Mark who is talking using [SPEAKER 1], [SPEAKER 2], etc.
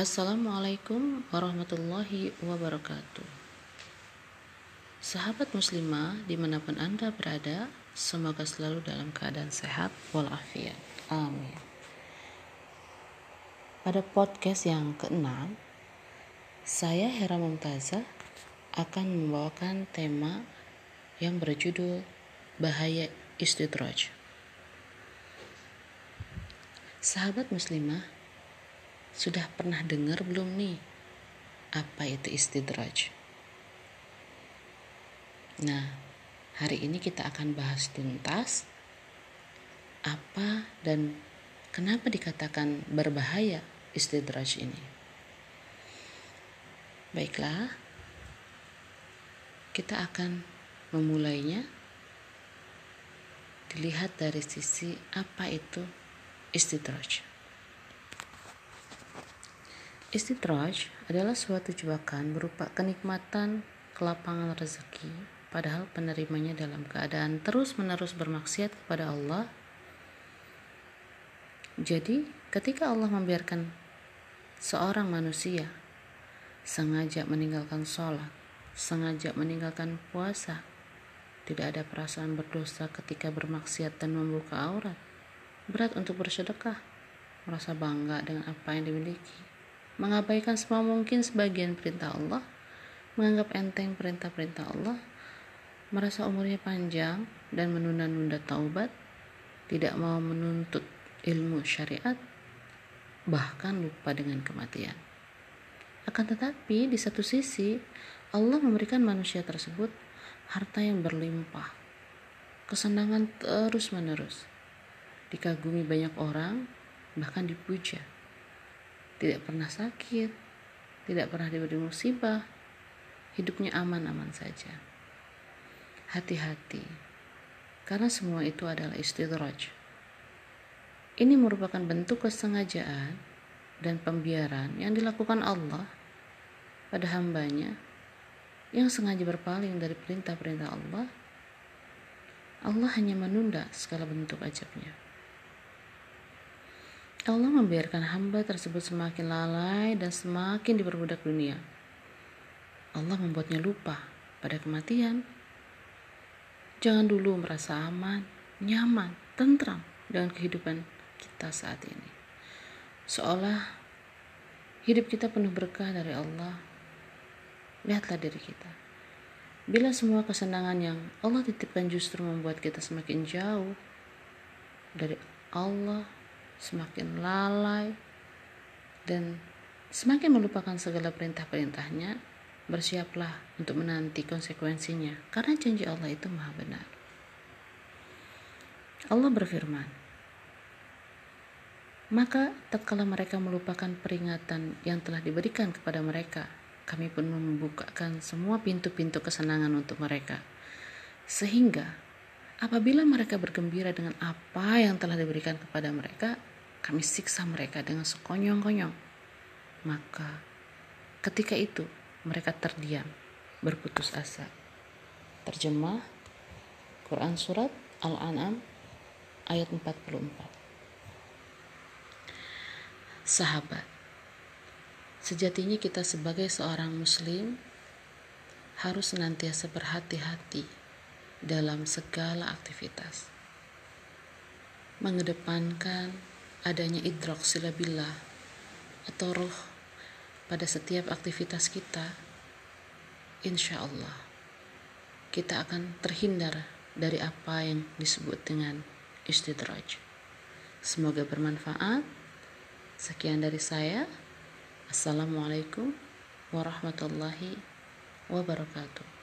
[SPEAKER 1] Assalamualaikum warahmatullahi wabarakatuh. Sahabat muslimah di mana pun anda berada Semoga selalu dalam keadaan sehat walafiat. Amin. Pada podcast yang keenam Saya Hera Mumtazah akan membawakan tema yang berjudul Bahaya Istidraj. Sahabat muslimah sudah pernah dengar belum nih apa itu istidraj? Nah, hari ini kita akan bahas tuntas apa dan kenapa dikatakan berbahaya istidraj ini. Baiklah, kita akan memulainya dilihat dari sisi apa itu istidraj. Istidraj adalah suatu jebakan berupa kenikmatan kelapangan rezeki, padahal penerimanya dalam keadaan terus-menerus bermaksiat kepada Allah. Jadi, ketika Allah membiarkan seorang manusia sengaja meninggalkan sholat, sengaja meninggalkan puasa, tidak ada perasaan berdosa ketika bermaksiat dan membuka aurat, berat untuk bersedekah, merasa bangga dengan apa yang dimiliki mengabaikan semua mungkin sebagian perintah Allah, menganggap enteng perintah-perintah Allah, merasa umurnya panjang dan menunda-nunda taubat, tidak mau menuntut ilmu syariat, bahkan lupa dengan kematian. Akan tetapi, di satu sisi, Allah memberikan manusia tersebut harta yang berlimpah, kesenangan terus-menerus, dikagumi banyak orang, bahkan dipuja tidak pernah sakit, tidak pernah diberi musibah, hidupnya aman-aman saja. Hati-hati, karena semua itu adalah istidraj. Ini merupakan bentuk kesengajaan dan pembiaran yang dilakukan Allah pada hambanya yang sengaja berpaling dari perintah-perintah Allah. Allah hanya menunda segala bentuk ajabnya. Allah membiarkan hamba tersebut semakin lalai dan semakin diperbudak dunia. Allah membuatnya lupa pada kematian. Jangan dulu merasa aman, nyaman, tentram dengan kehidupan kita saat ini. Seolah hidup kita penuh berkah dari Allah. Lihatlah diri kita. Bila semua kesenangan yang Allah titipkan justru membuat kita semakin jauh dari Allah, semakin lalai, dan semakin melupakan segala perintah-perintahnya, bersiaplah untuk menanti konsekuensinya, karena janji Allah itu maha benar. Allah berfirman, maka tatkala mereka melupakan peringatan yang telah diberikan kepada mereka, kami pun membukakan semua pintu-pintu kesenangan untuk mereka. Sehingga apabila mereka bergembira dengan apa yang telah diberikan kepada mereka, kami siksa mereka dengan sekonyong-konyong. Maka ketika itu mereka terdiam, berputus asa. Terjemah Quran Surat Al-An'am ayat 44. Sahabat, sejatinya kita sebagai seorang muslim harus senantiasa berhati-hati dalam segala aktivitas. Mengedepankan adanya idrok silabillah atau roh pada setiap aktivitas kita, insya Allah kita akan terhindar dari apa yang disebut dengan istidraj. Semoga bermanfaat. Sekian dari saya. Assalamualaikum warahmatullahi wabarakatuh.